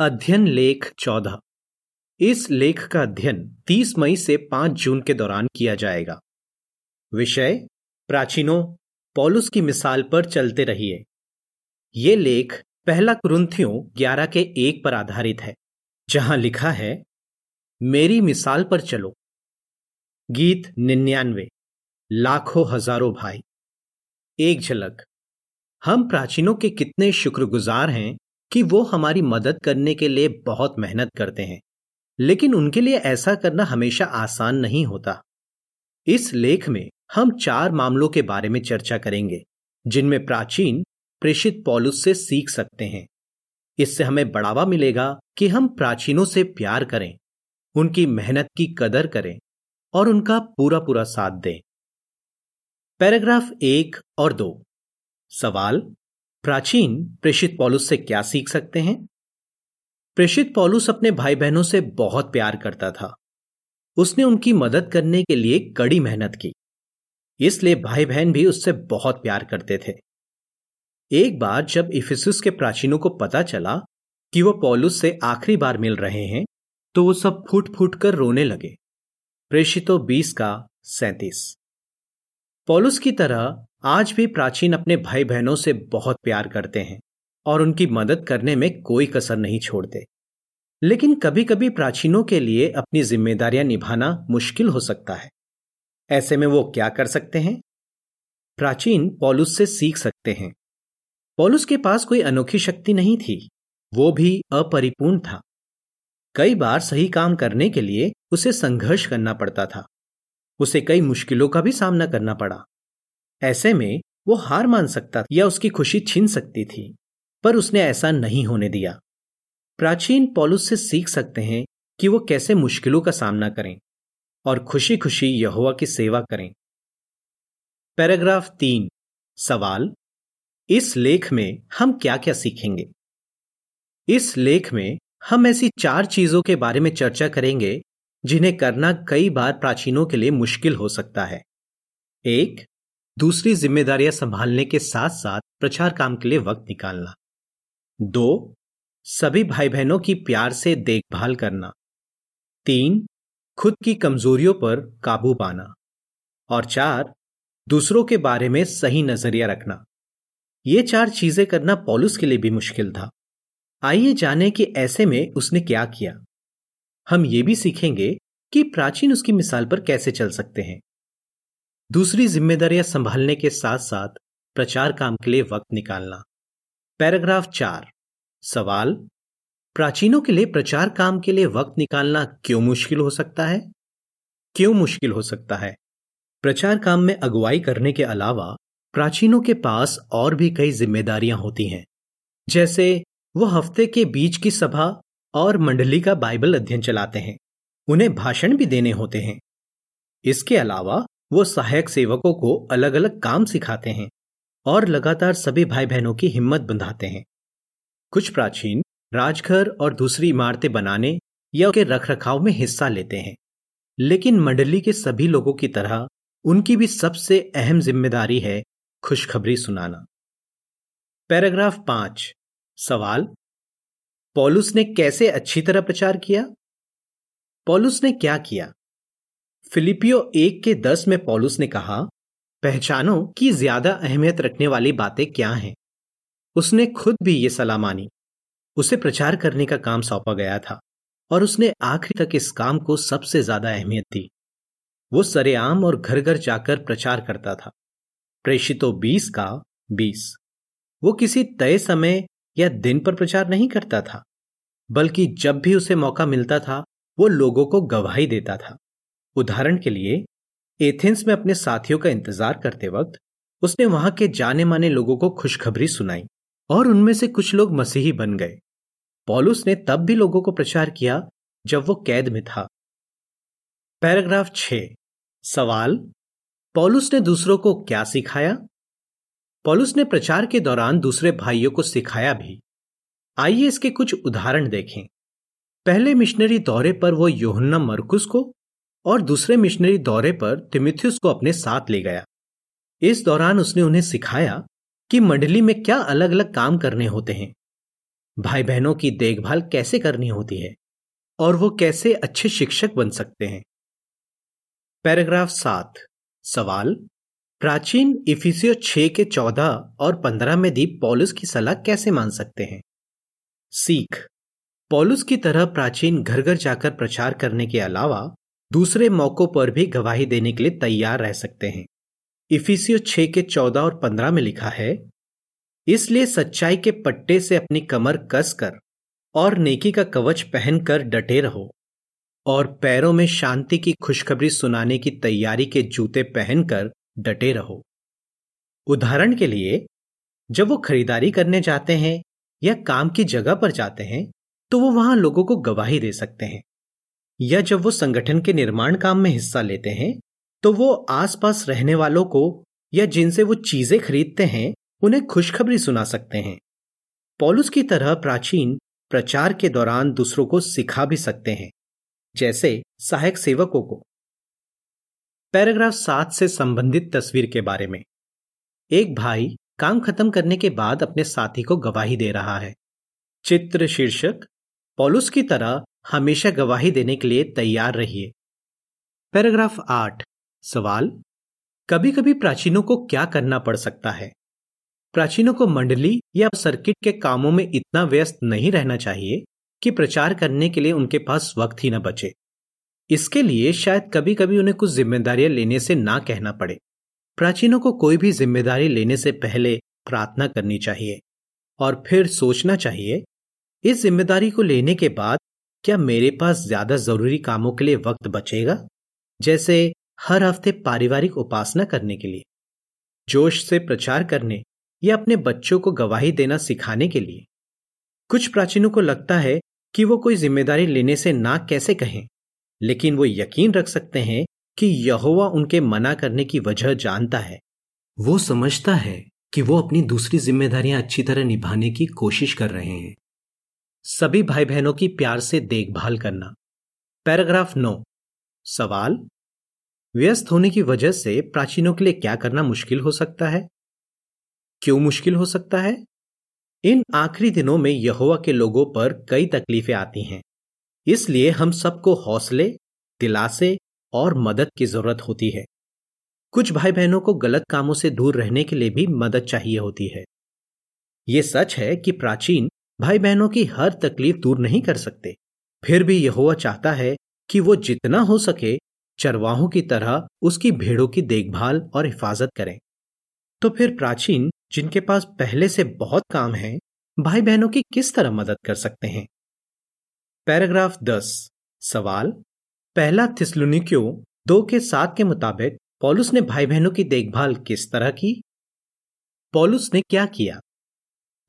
अध्ययन लेख चौदह। इस लेख का अध्ययन 30 मई से 5 जून के दौरान किया जाएगा। विषय, प्राचीनों, पॉलुस की मिसाल पर चलते रहिए। ये लेख पहला कुरुंथियों 11 के एक पर आधारित है, जहाँ लिखा है, मेरी मिसाल पर चलो। गीत निन्यानवे, लाखों हज़ारों भाई। एक झलक, हम प्राचीनों के कितने शुक्रगुजार हैं कि वो हमारी मदद करने के लिए बहुत मेहनत करते हैं। लेकिन उनके लिए ऐसा करना हमेशा आसान नहीं होता। इस लेख में हम चार मामलों के बारे में चर्चा करेंगे, जिनमें प्राचीन प्रेषित पॉलुस से सीख सकते हैं। इससे हमें बढ़ावा मिलेगा कि हम प्राचीनों से प्यार करें, उनकी मेहनत की कदर करें और उनका पूरा पूरा साथ दें। पैराग्राफ एक और दो। सवाल प्राचीन प्रेषित पॉलुस से क्या सीख सकते हैं? प्रेषित पॉलुस अपने भाई बहनों से बहुत प्यार करता था। उसने उनकी मदद करने के लिए कड़ी मेहनत की। इसलिए भाई बहन भी उससे बहुत प्यार करते थे। एक बार जब इफिसुस के प्राचीनों को पता चला कि वह पॉलुस से आखिरी बार मिल रहे हैं तो वो सब फूट फूट कर रोने लगे। प्रेषितों बीस का सैतीस। पॉलुस की तरह आज भी प्राचीन अपने भाई बहनों से बहुत प्यार करते हैं और उनकी मदद करने में कोई कसर नहीं छोड़ते। लेकिन कभी कभी प्राचीनों के लिए अपनी जिम्मेदारियाँ निभाना मुश्किल हो सकता है। ऐसे में वो क्या कर सकते हैं? प्राचीन पॉलुस से सीख सकते हैं। पॉलुस के पास कोई अनोखी शक्ति नहीं थी। वो भी अपरिपूर्ण था। कई बार सही काम करने के लिए उसे संघर्ष करना पड़ता था। उसे कई मुश्किलों का भी सामना करना पड़ा। ऐसे में वो हार मान सकता या उसकी खुशी छीन सकती थी, पर उसने ऐसा नहीं होने दिया। प्राचीन पॉलुस से सीख सकते हैं कि वो कैसे मुश्किलों का सामना करें और खुशी खुशी यहुआ की सेवा करें। पैराग्राफ तीन, सवाल, इस लेख में हम क्या क्या सीखेंगे? इस लेख में हम ऐसी चार चीज़ों के बारे में चर्चा करेंगे जिन्हें करना कई बार प्राचीनों के लिए मुश्किल हो सकता है। एक दूसरी जिम्मेदारियाँ संभालने के साथ साथ प्रचार काम के लिए वक्त निकालना। दो, सभी भाई बहनों की प्यार से देखभाल करना। तीन, खुद की कमजोरियों पर काबू पाना। और चार, दूसरों के बारे में सही नज़रिया रखना। ये चार चीज़ें करना पॉलुस के लिए भी मुश्किल था। आइए जाने कि ऐसे में उसने क्या किया। हम ये भी सीखेंगे कि प्राचीन उसकी मिसाल पर कैसे चल सकते हैं। दूसरी जिम्मेदारियाँ संभालने के साथ साथ प्रचार काम के लिए वक्त निकालना। पैराग्राफ चार। सवाल, प्राचीनों के लिए प्रचार काम के लिए वक्त निकालना क्यों मुश्किल हो सकता है? क्यों मुश्किल हो सकता है? प्रचार काम में अगुवाई करने के अलावा प्राचीनों के पास और भी कई जिम्मेदारियाँ होती हैं। जैसे, वो हफ़्ते के बीच की सभा और मंडली का बाइबल अध्ययन चलाते हैं। उन्हें भाषण भी देने होते हैं। इसके अलावा वो सहायक सेवकों को अलग अलग काम सिखाते हैं और लगातार सभी भाई बहनों की हिम्मत बंधाते हैं। कुछ प्राचीन राजघर और दूसरी इमारतें बनाने या उनके रखरखाव में हिस्सा लेते हैं, लेकिन मंडली के सभी लोगों की तरह उनकी भी सबसे अहम ज़िम्मेदारी है खुशखबरी सुनाना। पैराग्राफ पाँच, सवाल, पॉलुस ने कैसे अच्छी तरह प्रचार किया? पॉलुस ने क्या किया? फिलिपियो एक के दस में पॉलुस ने कहा, पहचानो कि ज़्यादा अहमियत रखने वाली बातें क्या हैं. उसने खुद भी ये सलाह मानी। उसे प्रचार करने का काम सौंपा गया था और उसने आखिरी तक इस काम को सबसे ज़्यादा अहमियत दी। वो सरेआम और घर घर जाकर प्रचार करता था। प्रेषितो बीस का बीस। वो किसी तय समय या दिन पर प्रचार नहीं करता था, बल्कि जब भी उसे मौका मिलता था, वो लोगों को गवाही देता था। उदाहरण के लिए, एथेंस में अपने साथियों का इंतज़ार करते वक्त, उसने वहाँ के जाने माने लोगों को खुशखबरी सुनाई और उनमें से कुछ लोग मसीही बन गए। पॉलुस ने तब भी लोगों को प्रचार किया जब वो कैद में था। पैराग्राफ छ। सवाल, पॉलुस ने दूसरों को क्या सिखाया? पॉलुस ने प्रचार के दौरान दूसरे भाइयों को सिखाया भी। आइए इसके कुछ उदाहरण देखें। पहले मिशनरी दौरे पर वो योहन्ना मरकुस को और दूसरे मिशनरी दौरे पर तिमिथियस को अपने साथ ले गया। इस दौरान उसने उन्हें सिखाया कि मंडली में क्या अलग अलग काम करने होते हैं। भाई बहनों की देखभाल कैसे करनी होती है और वो कैसे अच्छे शिक्षक बन सकते हैं। पैराग्राफ सात, सवाल, प्राचीन इफिसियो छह के चौदह और पंद्रह में दी पॉलुस की सलाह कैसे मान सकते हैं? सीख, पॉलुस की तरह प्राचीन घर घर जाकर प्रचार करने के अलावा दूसरे मौकों पर भी गवाही देने के लिए तैयार रह सकते हैं। इफिसियो छह के चौदह और पंद्रह में लिखा है, इसलिए सच्चाई के पट्टे से अपनी कमर कस कर और नेकी का कवच पहनकर डटे रहो और पैरों में शांति की खुशखबरी सुनाने की तैयारी के जूते पहनकर डटे रहो। उदाहरण के लिए, जब वो खरीदारी करने जाते हैं या काम की जगह पर जाते हैं तो वो वहाँ लोगों को गवाही दे सकते हैं। या जब वो संगठन के निर्माण काम में हिस्सा लेते हैं तो वो आसपास रहने वालों को या जिनसे वो चीज़ें खरीदते हैं, उन्हें खुशखबरी सुना सकते हैं। पॉलुस की तरह प्राचीन प्रचार के दौरान दूसरों को सिखा भी सकते हैं, जैसे सहायक सेवकों को। पैराग्राफ सात से संबंधित तस्वीर के बारे में। एक भाई काम खत्म करने के बाद अपने साथी को गवाही दे रहा है। चित्र शीर्षक, पॉलुस की तरह हमेशा गवाही देने के लिए तैयार रहिए। पैराग्राफ आठ। सवाल कभी कभी प्राचीनों को क्या करना पड़ सकता है? प्राचीनों को मंडली या सर्किट के कामों में इतना व्यस्त नहीं रहना चाहिए कि प्रचार करने के लिए उनके पास वक्त ही न बचे। इसके लिए शायद कभी कभी उन्हें कुछ जिम्मेदारियाँ लेने से ना कहना पड़े। प्राचीनों को कोई भी ज़िम्मेदारी लेने से पहले प्रार्थना करनी चाहिए और फिर सोचना चाहिए, इस ज़िम्मेदारी को लेने के बाद क्या मेरे पास ज़्यादा ज़रूरी कामों के लिए वक्त बचेगा? जैसे, हर हफ़्ते पारिवारिक उपासना करने के लिए, जोश से प्रचार करने या अपने बच्चों को गवाही देना सिखाने के लिए। कुछ प्राचीनों को लगता है कि वो कोई ज़िम्मेदारी लेने से ना कैसे कहें, लेकिन वो यकीन रख सकते हैं कि यहोवा उनके मना करने की वजह जानता है। वो समझता है कि वो अपनी दूसरी जिम्मेदारियाँ अच्छी तरह निभाने की कोशिश कर रहे हैं। सभी भाई बहनों की प्यार से देखभाल करना। पैराग्राफ नौ। सवाल, व्यस्त होने की वजह से प्राचीनों के लिए क्या करना मुश्किल हो सकता है? क्यों मुश्किल हो सकता है? इन आखिरी दिनों में यहोवा के लोगों पर कई तकलीफें आती हैं। इसलिए हम सबको हौसले, दिलासे और मदद की ज़रूरत होती है। कुछ भाई बहनों को गलत कामों से दूर रहने के लिए भी मदद चाहिए होती है। यह सच है कि प्राचीन भाई बहनों की हर तकलीफ़ दूर नहीं कर सकते। फिर भी यहोवा चाहता है कि वो जितना हो सके चरवाहों की तरह उसकी भेड़ों की देखभाल और हिफाजत करें। तो फिर प्राचीन, जिनके पास पहले से बहुत काम है भाई बहनों की किस तरह मदद कर सकते हैं? पैराग्राफ दस, सवाल। पहला थिसलुनिक्यो दो के सात के मुताबिक पॉलुस ने भाई बहनों की देखभाल किस तरह की? पॉलुस ने क्या किया?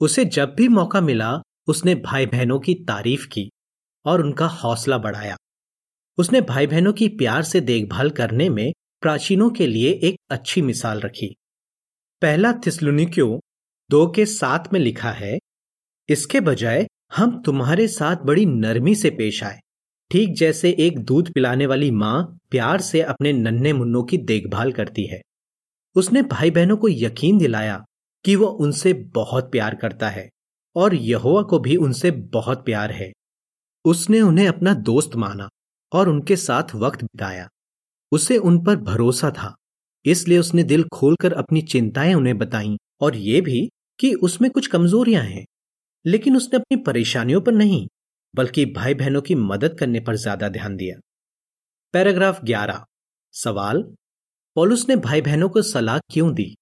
उसे जब भी मौका मिला, उसने भाई बहनों की तारीफ़ की और उनका हौसला बढ़ाया। उसने भाई बहनों की प्यार से देखभाल करने में प्राचीनों के लिए एक अच्छी मिसाल रखी। पहला थिसलुनिक्यो दो के साथ में लिखा है, इसके बजाय हम तुम्हारे साथ बड़ी नरमी से पेश आए। ठीक जैसे एक दूध पिलाने वाली माँ प्यार से अपने नन्हे मुन्नों की देखभाल करती है। उसने भाई बहनों को यकीन दिलाया कि वो उनसे बहुत प्यार करता है और यहोवा को भी उनसे बहुत प्यार है। उसने उन्हें अपना दोस्त माना और उनके साथ वक्त बिताया। उसे उन पर भरोसा था, इसलिए उसने दिल खोलकर अपनी चिंताएँ उन्हें बताई और ये भी कि उसमें कुछ कमजोरियाँ हैं। लेकिन उसने अपनी परेशानियों पर नहीं, बल्कि भाई बहनों की मदद करने पर ज़्यादा ध्यान दिया। पैराग्राफ 11 सवाल, पॉलुस ने भाई बहनों को सलाह क्यों दी?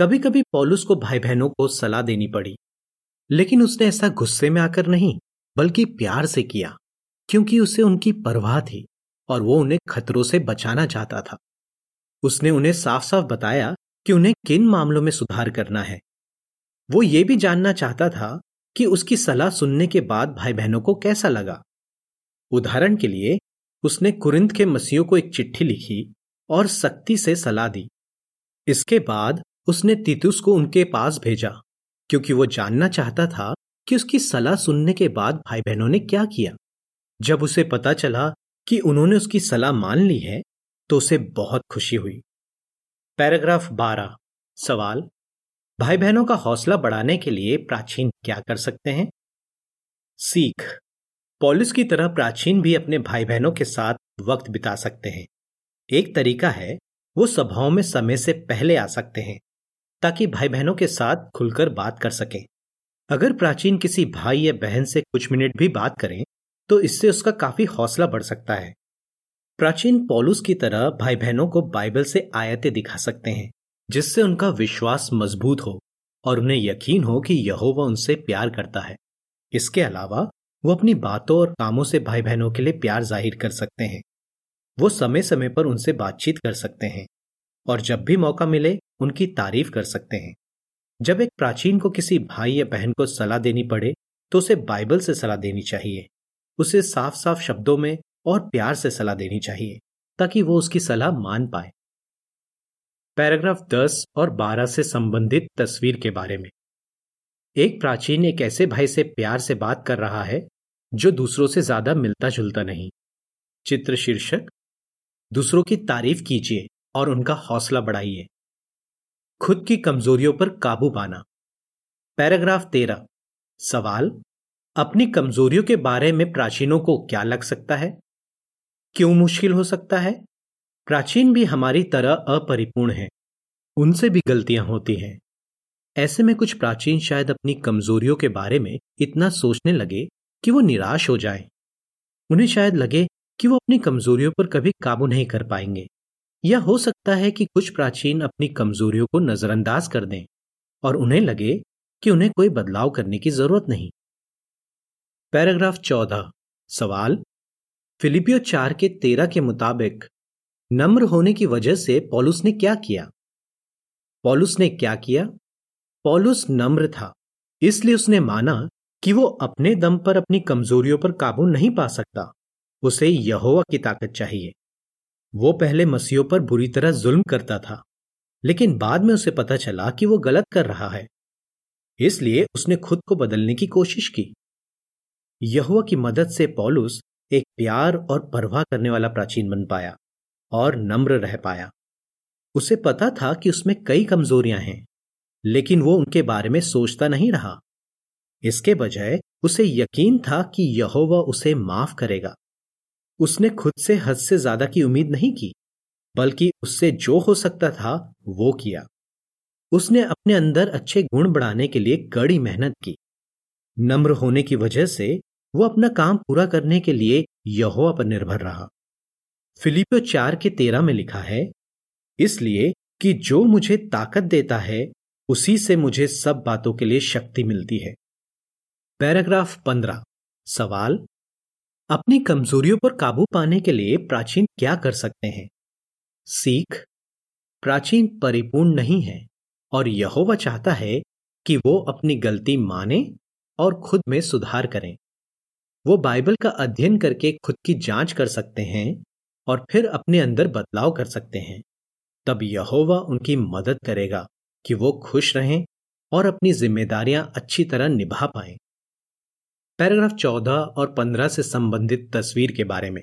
कभी कभी पॉलुस को भाई बहनों को सलाह देनी पड़ी। लेकिन उसने ऐसा गुस्से में आकर नहीं, बल्कि प्यार से किया, क्योंकि उसे उनकी परवाह थी और वो उन्हें खतरों से बचाना चाहता था। उसने उन्हें साफ़ साफ़ बताया कि उन्हें किन मामलों में सुधार करना है। वो ये भी जानना चाहता था कि उसकी सलाह सुनने के बाद भाई बहनों को कैसा लगा। उदाहरण के लिए, उसने कुरिंद के मसीहों को एक चिट्ठी लिखी और सख्ती से सलाह दी। इसके बाद उसने तीतुस को उनके पास भेजा, क्योंकि वो जानना चाहता था कि उसकी सलाह सुनने के बाद भाई बहनों ने क्या किया। जब उसे पता चला कि उन्होंने उसकी सलाह मान ली है तो उसे बहुत खुशी हुई। पैराग्राफ 12 सवाल भाई बहनों का हौसला बढ़ाने के लिए प्राचीन क्या कर सकते हैं? सीख, पॉलिस की तरह प्राचीन भी अपने भाई बहनों के साथ वक्त बिता सकते हैं। एक तरीका है, वो सभाओं में समय से पहले आ सकते हैं। ताकि भाई बहनों के साथ खुलकर बात कर सकें। अगर प्राचीन किसी भाई या बहन से कुछ मिनट भी बात करें तो इससे उसका काफ़ी हौसला बढ़ सकता है। प्राचीन पॉलुस की तरह भाई बहनों को बाइबल से आयतें दिखा सकते हैं, जिससे उनका विश्वास मज़बूत हो और उन्हें यकीन हो कि यहोवा उनसे प्यार करता है। इसके अलावा, वो अपनी बातों और कामों से भाई बहनों के लिए प्यार ज़ाहिर कर सकते हैं। वो समय समय पर उनसे बातचीत कर सकते हैं, और जब भी मौका मिले उनकी तारीफ़ कर सकते हैं। जब एक प्राचीन को किसी भाई या बहन को सलाह देनी पड़े तो उसे बाइबल से सलाह देनी चाहिए। उसे साफ़ साफ़ शब्दों में और प्यार से सलाह देनी चाहिए, ताकि वो उसकी सलाह मान पाए। पैराग्राफ 10 और 12 से संबंधित तस्वीर के बारे में। एक प्राचीन एक ऐसे भाई से प्यार से बात कर रहा है, जो दूसरों से ज़्यादा मिलता जुलता नहीं। चित्र शीर्षक, दूसरों की तारीफ़ कीजिए और उनका हौसला बढ़ाइए। खुद की कमजोरियों पर काबू पाना। पैराग्राफ तेरह। सवाल, अपनी कमजोरियों के बारे में प्राचीनों को क्या लग सकता है? क्यों मुश्किल हो सकता है? प्राचीन भी हमारी तरह अपरिपूर्ण हैं। उनसे भी गलतियाँ होती हैं। ऐसे में कुछ प्राचीन शायद अपनी कमजोरियों के बारे में इतना सोचने लगे कि वो निराश हो जाएँ। उन्हें शायद लगे कि वो अपनी कमजोरियों पर कभी काबू नहीं कर पाएँगे। या हो सकता है कि कुछ प्राचीन अपनी कमजोरियों को नजरअंदाज कर दें और उन्हें लगे कि उन्हें कोई बदलाव करने की ज़रूरत नहीं। पैराग्राफ चौदह, सवाल। फिलिपियो चार के तेरह के मुताबिक नम्र होने की वजह से पॉलुस ने क्या किया? पॉलुस ने क्या किया? पॉलुस नम्र था, इसलिए उसने माना कि वो अपने दम पर अपनी कमजोरियों पर काबू नहीं पा सकता। उसे यहोवा की ताकत चाहिए। वो पहले मसीहों पर बुरी तरह जुल्म करता था, लेकिन बाद में उसे पता चला कि वो गलत कर रहा है। इसलिए उसने खुद को बदलने की कोशिश की। यहुआ की मदद से पॉलुस एक प्यार और परवाह करने वाला प्राचीन बन पाया और नम्र रह पाया। उसे पता था कि उसमें कई कमजोरियाँ हैं, लेकिन वो उनके बारे में सोचता नहीं रहा। इसके बजाय उसे यकीन था कि यहोवा उसे माफ़ करेगा। उसने खुद से हद से ज़्यादा की उम्मीद नहीं की, बल्कि उससे जो हो सकता था, वो किया। उसने अपने अंदर अच्छे गुण बढ़ाने के लिए कड़ी मेहनत की। नम्र होने की वजह से वो अपना काम पूरा करने के लिए यहोवा पर निर्भर रहा। फिलिपियो चार के तेरह में लिखा है, इसलिए कि जो मुझे ताकत देता है, उसी से मुझे सब बातों के लिए शक्ति मिलती है। पैराग्राफ पंद्रह, सवाल अपनी कमजोरियों पर काबू पाने के लिए प्राचीन क्या कर सकते हैं? सीख प्राचीन परिपूर्ण नहीं है और यहोवा चाहता है कि वो अपनी गलती माने और खुद में सुधार करें। वो बाइबल का अध्ययन करके खुद की जाँच कर सकते हैं और फिर अपने अंदर बदलाव कर सकते हैं। तब यहोवा उनकी मदद करेगा कि वो खुश रहें और अपनी जिम्मेदारियाँ अच्छी तरह निभा पाएँ। पैराग्राफ चौदह और पंद्रह से संबंधित तस्वीर के बारे में।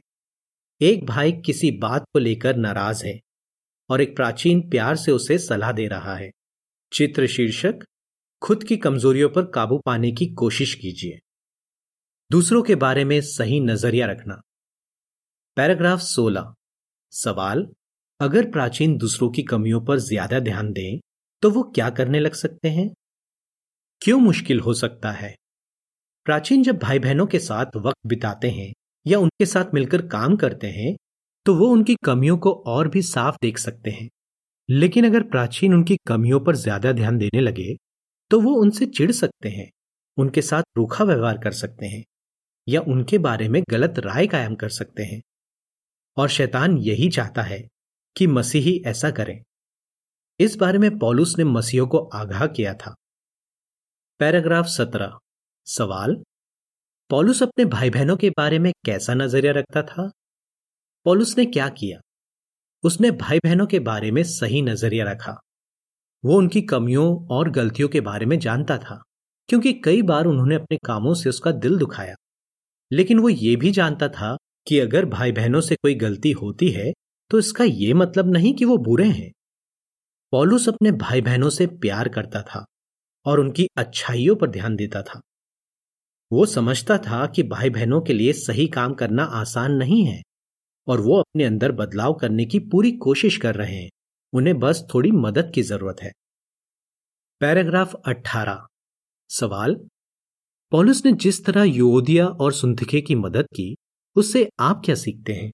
एक भाई किसी बात को लेकर नाराज़ है और एक प्राचीन प्यार से उसे सलाह दे रहा है। चित्र शीर्षक, खुद की कमजोरियों पर काबू पाने की कोशिश कीजिए। दूसरों के बारे में सही नज़रिया रखना। पैराग्राफ 16 सवाल, अगर प्राचीन दूसरों की कमियों पर ज़्यादा ध्यान दें तो वो क्या करने लग सकते हैं? क्यों मुश्किल हो सकता है? प्राचीन जब भाई बहनों के साथ वक्त बिताते हैं या उनके साथ मिलकर काम करते हैं तो वो उनकी कमियों को और भी साफ़ देख सकते हैं। लेकिन अगर प्राचीन उनकी कमियों पर ज़्यादा ध्यान देने लगे तो वो उनसे चिढ़ सकते हैं, उनके साथ रूखा व्यवहार कर सकते हैं, या उनके बारे में गलत राय कायम कर सकते हैं। और शैतान यही चाहता है कि मसीही ऐसा करें। इस बारे में पॉलुस ने मसीहों को आगाह किया था। पैराग्राफ सत्रह। सवाल? पॉलुस अपने भाई बहनों के बारे में कैसा नज़रिया रखता था? पॉलुस ने क्या किया? उसने भाई बहनों के बारे में सही नज़रिया रखा। वो उनकी कमियों और गलतियों के बारे में जानता था, क्योंकि कई बार उन्होंने अपने कामों से उसका दिल दुखाया। लेकिन वो ये भी जानता था कि अगर भाई बहनों से कोई गलती होती है तो इसका यह मतलब नहीं कि वो बुरे हैं। पॉलुस अपने भाई बहनों से प्यार करता था और उनकी अच्छाइयों पर ध्यान देता था। वो समझता था कि भाई बहनों के लिए सही काम करना आसान नहीं है, और वो अपने अंदर बदलाव करने की पूरी कोशिश कर रहे हैं। उन्हें बस थोड़ी मदद की ज़रूरत है। पैराग्राफ 18 सवाल, पॉलुस ने जिस तरह योदिया और सुंथिके की मदद की, उससे आप क्या सीखते हैं?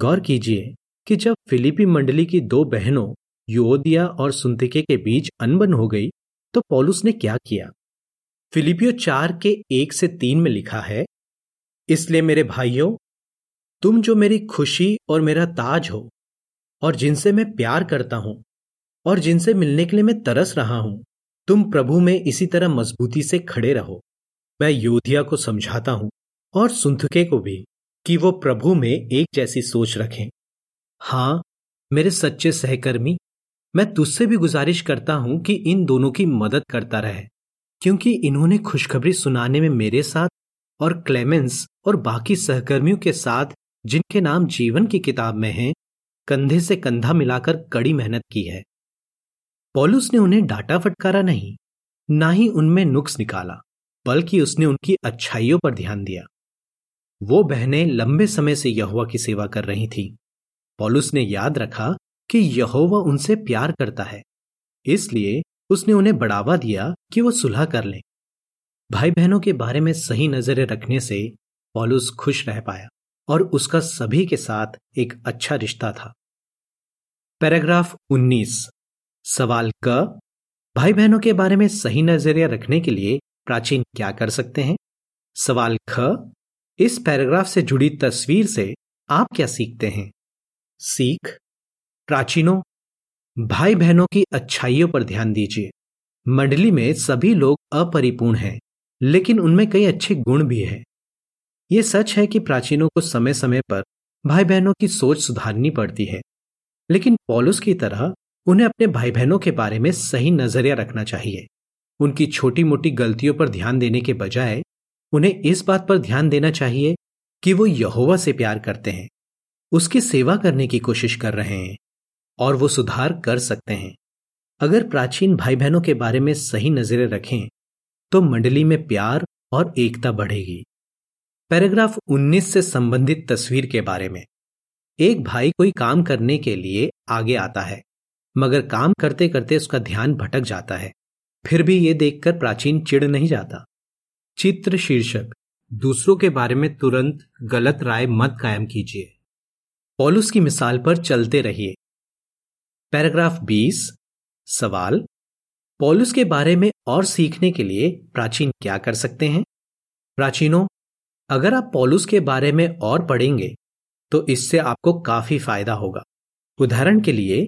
गौर कीजिए कि जब फिलिपी मंडली की दो बहनों, योदिया और सुंथिके के बीच अनबन हो गई तो पॉलुस ने क्या किया? फिलिपियो चार के एक से तीन में लिखा है, इसलिए मेरे भाइयों, तुम जो मेरी खुशी और मेरा ताज हो, और जिनसे मैं प्यार करता हूँ, और जिनसे मिलने के लिए मैं तरस रहा हूँ, तुम प्रभु में इसी तरह मजबूती से खड़े रहो। मैं योधिया को समझाता हूँ और सुंथके को भी, कि वो प्रभु में एक जैसी सोच रखें। हाँ, मेरे सच्चे सहकर्मी, मैं तुझसे भी गुजारिश करता हूँ कि इन दोनों की मदद करता रहे। क्योंकि इन्होंने खुशखबरी सुनाने में मेरे साथ और क्लेमेंस और बाकी सहकर्मियों के साथ, जिनके नाम जीवन की किताब में हैं, कंधे से कंधा मिलाकर कड़ी मेहनत की है पॉलुस ने उन्हें डांटा फटकारा नहीं, ना ही उनमें नुक्स निकाला, बल्कि उसने उनकी अच्छाइयों पर ध्यान दिया वो बहनें लंबे समय से यहुआ की सेवा कर रही थीं। पॉलुस ने याद रखा कि यहोवा उनसे प्यार करता है, इसलिए उसने उन्हें बढ़ावा दिया कि वो सुलह कर लें। भाई बहनों के बारे में सही नज़रें रखने से पॉलुस खुश रह पाया और उसका सभी के साथ एक अच्छा रिश्ता था। पैराग्राफ 19 सवाल क भाई बहनों के बारे में सही नज़रिया रखने के लिए प्राचीन क्या कर सकते हैं? सवाल ख, इस पैराग्राफ से जुड़ी तस्वीर से आप क्या सीखते हैं? सीख, प्राचीनों भाई बहनों की अच्छाइयों पर ध्यान दीजिए। मंडली में सभी लोग अपरिपूर्ण हैं, लेकिन उनमें कई अच्छे गुण भी हैं। ये सच है कि प्राचीनों को समय समय पर भाई बहनों की सोच सुधारनी पड़ती है, लेकिन पॉलुस की तरह उन्हें अपने भाई बहनों के बारे में सही नज़रिया रखना चाहिए। उनकी छोटी मोटी गलतियों पर ध्यान देने के बजाय उन्हें इस बात पर ध्यान देना चाहिए कि वो यहोवा से प्यार करते हैं, उसकी सेवा करने की कोशिश कर रहे हैं। और वो सुधार कर सकते हैं। अगर प्राचीन भाई बहनों के बारे में सही नज़रें रखें तो मंडली में प्यार और एकता बढ़ेगी। पैराग्राफ 19 से संबंधित तस्वीर के बारे में। एक भाई कोई काम करने के लिए आगे आता है, मगर काम करते करते उसका ध्यान भटक जाता है। फिर भी ये देखकर प्राचीन चिड़ नहीं जाता। चित्र शीर्षक, दूसरों के बारे में तुरंत गलत राय मत कायम कीजिए। पॉलुस की मिसाल पर चलते रहिए। पैराग्राफ 20 सवाल, पॉलुस के बारे में और सीखने के लिए प्राचीन क्या कर सकते हैं? प्राचीनों, अगर आप पॉलुस के बारे में और पढ़ेंगे तो इससे आपको काफ़ी फ़ायदा होगा। उदाहरण के लिए,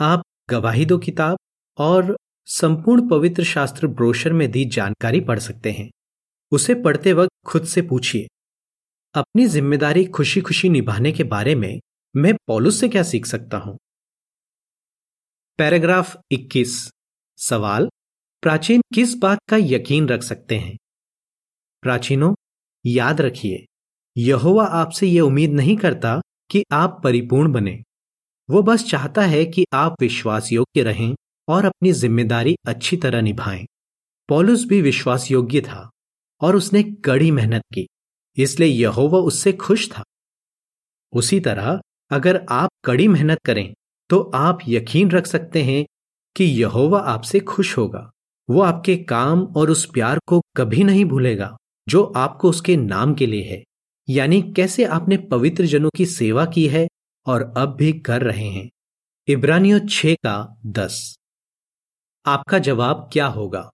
आप गवाही दो किताब और संपूर्ण पवित्र शास्त्र ब्रोशर में दी जानकारी पढ़ सकते हैं। उसे पढ़ते वक्त खुद से पूछिए। अपनी ज़िम्मेदारी खुशी खुशी निभाने के बारे में मैं पॉलुस से क्या सीख सकता हूँ? पैराग्राफ 21 सवाल, प्राचीन किस बात का यकीन रख सकते हैं? प्राचीनों, याद रखिए, यहोवा आपसे यह उम्मीद नहीं करता कि आप परिपूर्ण बने। वो बस चाहता है कि आप विश्वास योग्य रहें और अपनी ज़िम्मेदारी अच्छी तरह निभाएँ। पॉलुस भी विश्वास योग्य था और उसने कड़ी मेहनत की, इसलिए यहोवा उससे खुश था। उसी तरह, अगर आप कड़ी मेहनत करें तो आप यकीन रख सकते हैं कि यहोवा आपसे खुश होगा। वो आपके काम और उस प्यार को कभी नहीं भूलेगा, जो आपको उसके नाम के लिए है। यानी कैसे आपने पवित्र जनों की सेवा की है और अब भी कर रहे हैं। इब्रानियों छ का दस। आपका जवाब क्या होगा?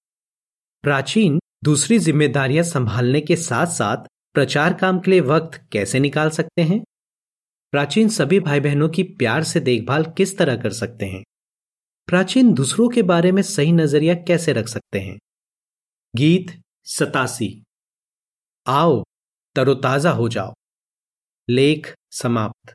प्राचीन दूसरी जिम्मेदारियाँ संभालने के साथ साथ प्रचार काम के लिए वक्त कैसे निकाल सकते हैं? प्राचीन सभी भाई बहनों की प्यार से देखभाल किस तरह कर सकते हैं? प्राचीन दूसरों के बारे में सही नज़रिया कैसे रख सकते हैं? गीत सतासी। आओ, तरोताजा हो जाओ। लेख समाप्त।